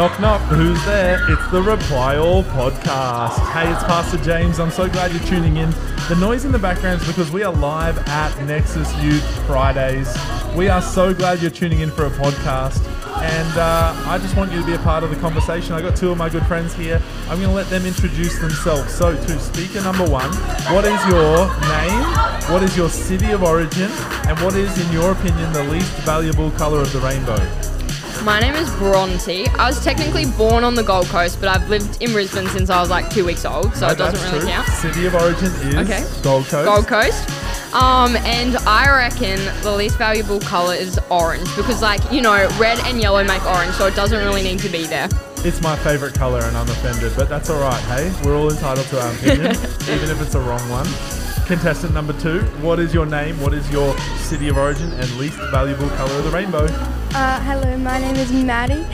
Knock, knock, who's there? It's the Reply All podcast. Hey, it's Pastor James. I'm so glad you're tuning in. The noise in the background is because we are live at Nexus Youth Fridays. We are so glad you're tuning in for a podcast. And uh, I just want you to be a part of the conversation. I got two of my good friends here. I'm going to let them introduce themselves. So, to speaker number one, what is your name? What is your city of origin? And what is, in your opinion, the least valuable color of the rainbow? My name is Bronte. I was technically born on the Gold Coast, but I've lived in Brisbane since I was like two weeks old, so No, it doesn't really true. count. City of origin is Okay. Gold Coast. Gold Coast. Um, and I reckon the least valuable color is orange because, like, you know, red and yellow make orange, so it doesn't really need to be there. It's my favorite color, and I'm offended, but that's all right. Hey, we're all entitled to our opinion, even if it's a wrong one. Contestant number two, what is your name? What is your city of origin and least valuable color of the rainbow? Uh, hello, my name is Maddie.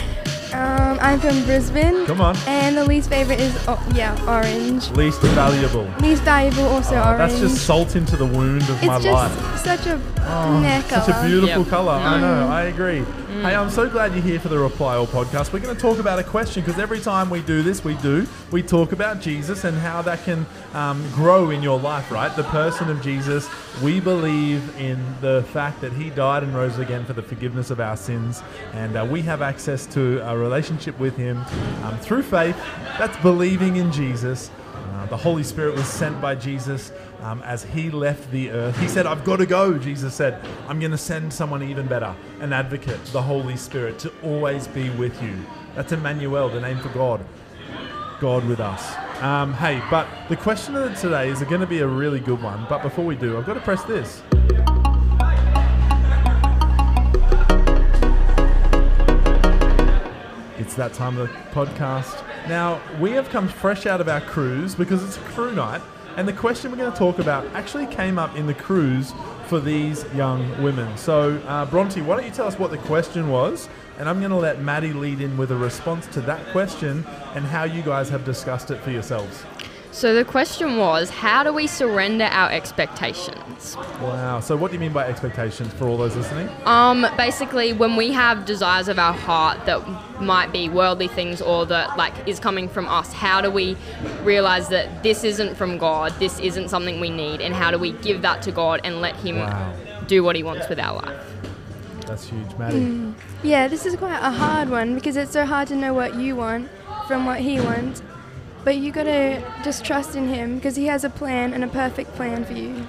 Um, I'm from Brisbane. Come on. And the least favorite is, oh, yeah, orange. Least valuable. Least valuable, also Oh, orange. that's just salt into the wound of my life. it's just life. such a Oh, meh such a beautiful Yep. colour. I Mm. know. I agree. Hey, I'm so glad you're here for the Reply All podcast. We're going to talk about a question because every time we do this, we do. We talk about Jesus and how that can um, grow in your life, right? The person of Jesus. We believe in the fact that he died and rose again for the forgiveness of our sins, and uh, we have access to a relationship with him um, through faith. That's believing in Jesus. Uh, the Holy Spirit was sent by Jesus um, as he left the earth. He said, I've got to go. Jesus said, I'm going to send someone even better, an advocate, the Holy Spirit, to always be with you. That's Emmanuel, the name for God. God with us. Um, hey, but the question of today is going to be a really good one. But before we do, I've got to press this. It's that time of the podcast. Now, we have come fresh out of our crews because it's a crew night, and the question we're going to talk about actually came up in the crews for these young women. So, uh, Bronte, why don't you tell us what the question was? And I'm going to let Maddie lead in with a response to that question and how you guys have discussed it for yourselves. So the question was, how do we surrender our expectations? Wow. So, what do you mean by expectations for all those listening? Um, basically, when we have desires of our heart that might be worldly things or that like is coming from us, how do we realize that this isn't from God? This isn't something we need, and how do we give that to God and let Him Wow. do what He wants with our life? That's huge, Maddie. Yeah, this is quite a hard one because it's so hard to know what you want from what he wants. But you gotta just trust in him because he has a plan and a perfect plan for you.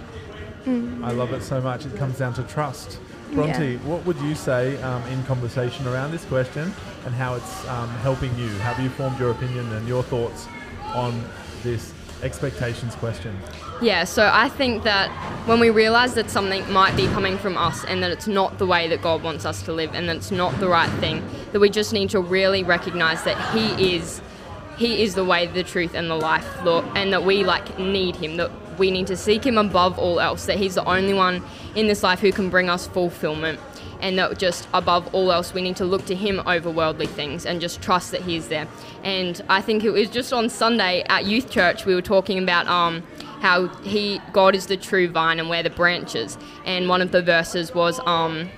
I love it so much. It comes down to trust. Bronte, Yeah. what would you say um, in conversation around this question and how it's um, helping you? Have you formed your opinion and your thoughts on this expectations question? Yeah, so I think that when we realize that something might be coming from us and that it's not the way that God wants us to live and that it's not the right thing, that we just need to really recognize that He is He is the way, the truth, and the life, Lord, and that we like need Him, that we need to seek Him above all else, that He's the only one in this life who can bring us fulfillment. And that just above all else, we need to look to Him over worldly things and just trust that He is there. And I think it was just on Sunday at youth church we were talking about um, how He, God, is the true vine and we're the branches. And one of the verses was um,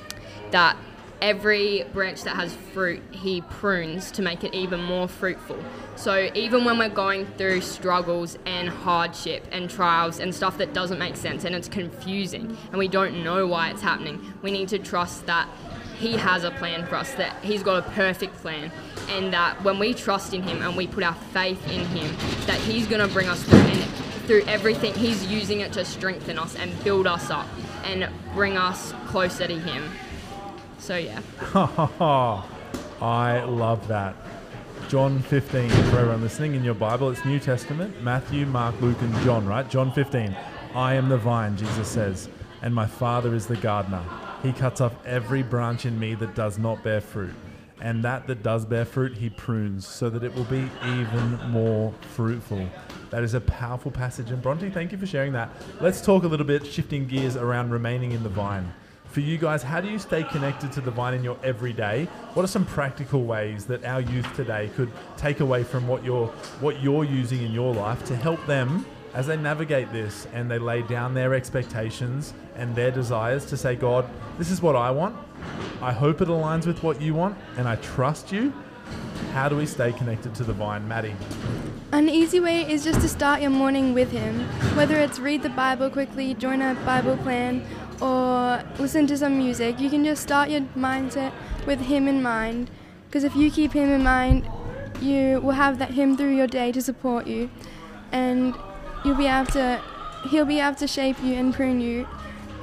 that every branch that has fruit he prunes to make it even more fruitful. So even when we're going through struggles and hardship and trials and stuff that doesn't make sense and it's confusing and we don't know why it's happening, we need to trust that he has a plan for us, that he's got a perfect plan and that when we trust in him and we put our faith in him, that he's going to bring us through and through everything he's using it to strengthen us and build us up and bring us closer to him. So yeah. I love that. John 15, for everyone listening in your Bible, it's New Testament Matthew, Mark, Luke, and John, right? John 15. I am the vine, Jesus says, and my Father is the gardener. He cuts off every branch in me that does not bear fruit, and that that does bear fruit, he prunes, so that it will be even more fruitful. That is a powerful passage. And Bronte, thank you for sharing that. Let's talk a little bit, shifting gears around remaining in the vine. For you guys, how do you stay connected to the vine in your everyday? What are some practical ways that our youth today could take away from what you're what you're using in your life to help them as they navigate this and they lay down their expectations and their desires to say, God, this is what I want. I hope it aligns with what you want, and I trust you. How do we stay connected to the vine, Maddie? An easy way is just to start your morning with Him. Whether it's read the Bible quickly, join a Bible plan, or listen to some music, you can just start your mindset with Him in mind. Because if you keep Him in mind, you will have that Him through your day to support you, and you'll be able to. He'll be able to shape you and prune you,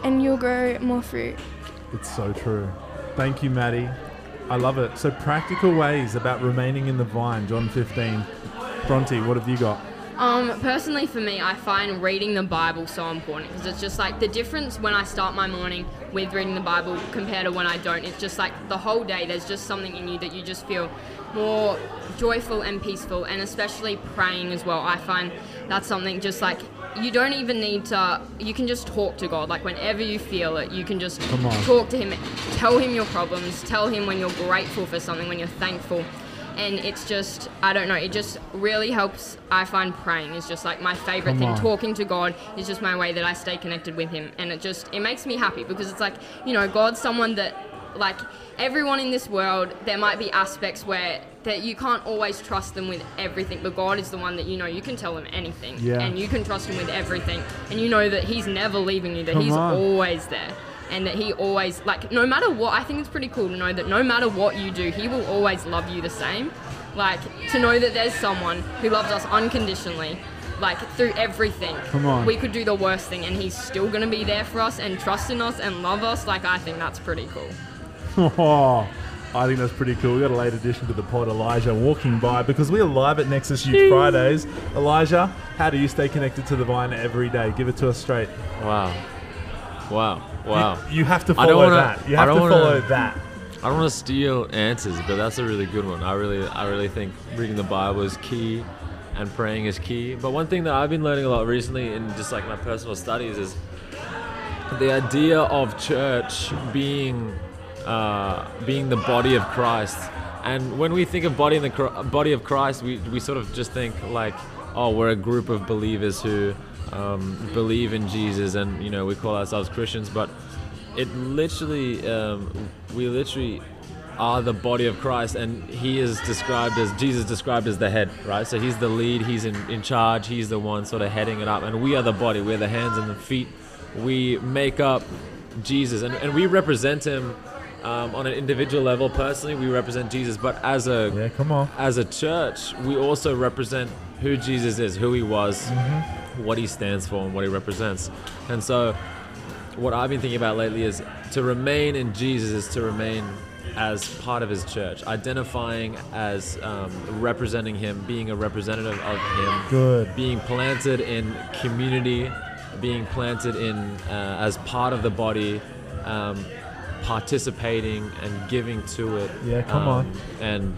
and you'll grow more fruit. It's so true. Thank you, Maddie. I love it. So, practical ways about remaining in the vine, John 15. Bronte, what have you got? Um, personally, for me, I find reading the Bible so important because it's just like the difference when I start my morning with reading the Bible compared to when I don't. It's just like the whole day, there's just something in you that you just feel more joyful and peaceful, and especially praying as well. I find that's something just like you don't even need to, you can just talk to God. Like whenever you feel it, you can just talk to Him, tell Him your problems, tell Him when you're grateful for something, when you're thankful and it's just I don't know. It just really helps. I find praying is just like my favorite Come thing. on. Talking to God is just my way that I stay connected with Him, and it just it makes me happy because it's like you know God's someone that like everyone in this world. There might be aspects where that you can't always trust them with everything, but God is the one that you know you can tell him anything, Yeah. and you can trust Him with everything, and you know that He's never leaving you. That Come He's on. always there. And that he always, like, no matter what, I think it's pretty cool to know that no matter what you do, he will always love you the same. Like, to know that there's someone who loves us unconditionally, like, through everything. Come on. We could do the worst thing, and he's still gonna be there for us and trust in us and love us. Like, I think that's pretty cool. Oh, I think that's pretty cool. We got a late addition to the pod, Elijah, walking by because we're live at Nexus Youth Fridays. Elijah, how do you stay connected to the vine every day? Give it to us straight. Wow. Wow. Wow. You, you have to I don't follow wanna- that. You I have to don't wanna- follow that. I don't want to steal answers, but that's a really good one. I really, I really think reading the Bible is key, and praying is key. But one thing that I've been learning a lot recently in just like my personal studies is the idea of church being, uh, being the body of Christ. And when we think of body in the body of Christ, we, we sort of just think like, oh, we're a group of believers who um, believe in Jesus, and you know we call ourselves Christians, but it literally um, we literally are the body of christ and he is described as jesus described as the head right? So he's the lead he's in, in charge he's the one sort of heading it up and we are the body we're the hands and the feet. We make up jesus and, and we represent him um, on an individual level. Personally we represent jesus but as a Yeah, come on. as a church, we also represent who Jesus is, who he was, what he stands for, and what he represents. And so, what I've been thinking about lately is to remain in Jesus is to remain as part of his church, identifying as um, representing him, being a representative of him, Good. being planted in community, being planted in uh, as part of the body, um, participating and giving to it. Yeah, come um, on. And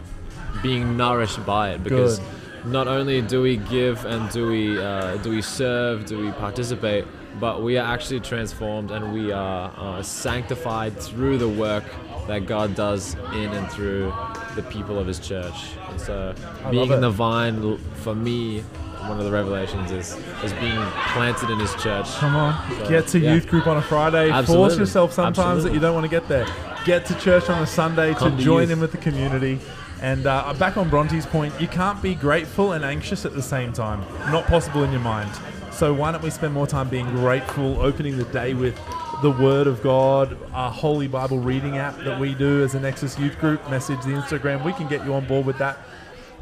being nourished by it because Good. Not only do we give and do we uh, do we serve, do we participate, but we are actually transformed and we are uh, sanctified through the work that God does in and through the people of His church. And so, I being in the vine, for me, one of the revelations is is being planted in His church. Come on. So, get to yeah. youth group on a Friday. Force yourself sometimes that you don't want to get there. Get to church on a Sunday Come to to join youth. in with the community. And uh, back on Bronte's point, you can't be grateful and anxious at the same time. Not possible in your mind. So why don't we spend more time being grateful, opening the day with the Word of God, our Holy Bible reading app that we do as a Nexus Youth Group, message the Instagram. We can get you on board with that.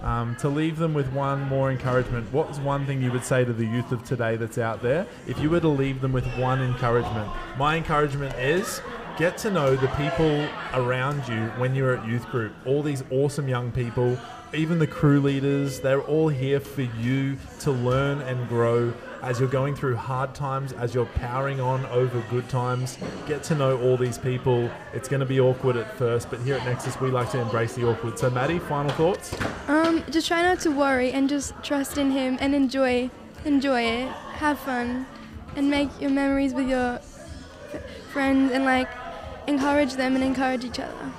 Um, to leave them with one more encouragement, what's one thing you would say to the youth of today that's out there? If you were to leave them with one encouragement, my encouragement is get to know the people around you when you're at youth group. All these awesome young people, even the crew leaders, they're all here for you to learn and grow as you're going through hard times, as you're powering on over good times. Get to know all these people. It's going to be awkward at first, but here at Nexus, we like to embrace the awkward. So, Maddie, final thoughts? Um, just try not to worry and just trust in Him and enjoy, enjoy it, have fun, and make your memories with your friends and like encourage them and encourage each other.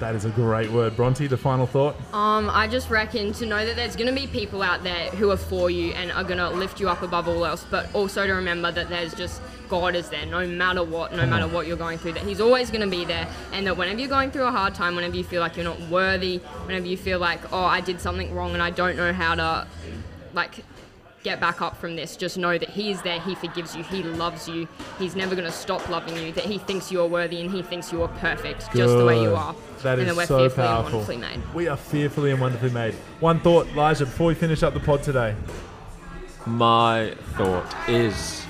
That is a great word. Bronte, the final thought? Um, I just reckon to know that there's going to be people out there who are for you and are going to lift you up above all else, but also to remember that there's just God is there no matter what, no matter what you're going through, that He's always going to be there, and that whenever you're going through a hard time, whenever you feel like you're not worthy, whenever you feel like, oh, I did something wrong and I don't know how to, like, get back up from this. Just know that He is there. He forgives you. He loves you. He's never going to stop loving you. That He thinks you are worthy and He thinks you are perfect, just the way you are. That and is we're so fearfully powerful. and wonderfully made. We are fearfully and wonderfully made. One thought, Elijah, before we finish up the pod today. My thought is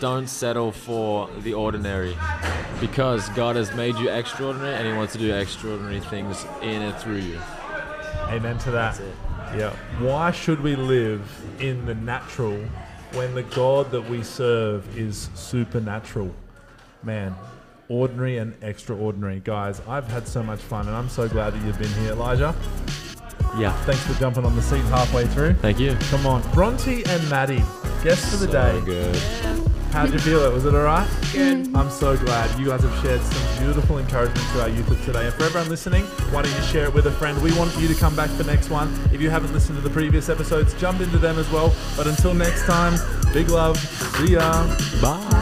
don't settle for the ordinary because God has made you extraordinary and He wants to do extraordinary things in and through you. Amen to that. That's it. Yeah. Why should we live in the natural when the God that we serve is supernatural? Man, ordinary and extraordinary. Guys, I've had so much fun and I'm so glad that you've been here. Elijah, Yeah. thanks for jumping on the seat halfway through. Thank you. Come on. Bronte and Maddie, guests for the So day. good. How'd you feel it? Was it all right? Good. I'm so glad you guys have shared some beautiful encouragement to our youth of today. And for everyone listening, why don't you share it with a friend? We want you to come back for next one. If you haven't listened to the previous episodes, jump into them as well. But until next time, big love. See ya. Bye.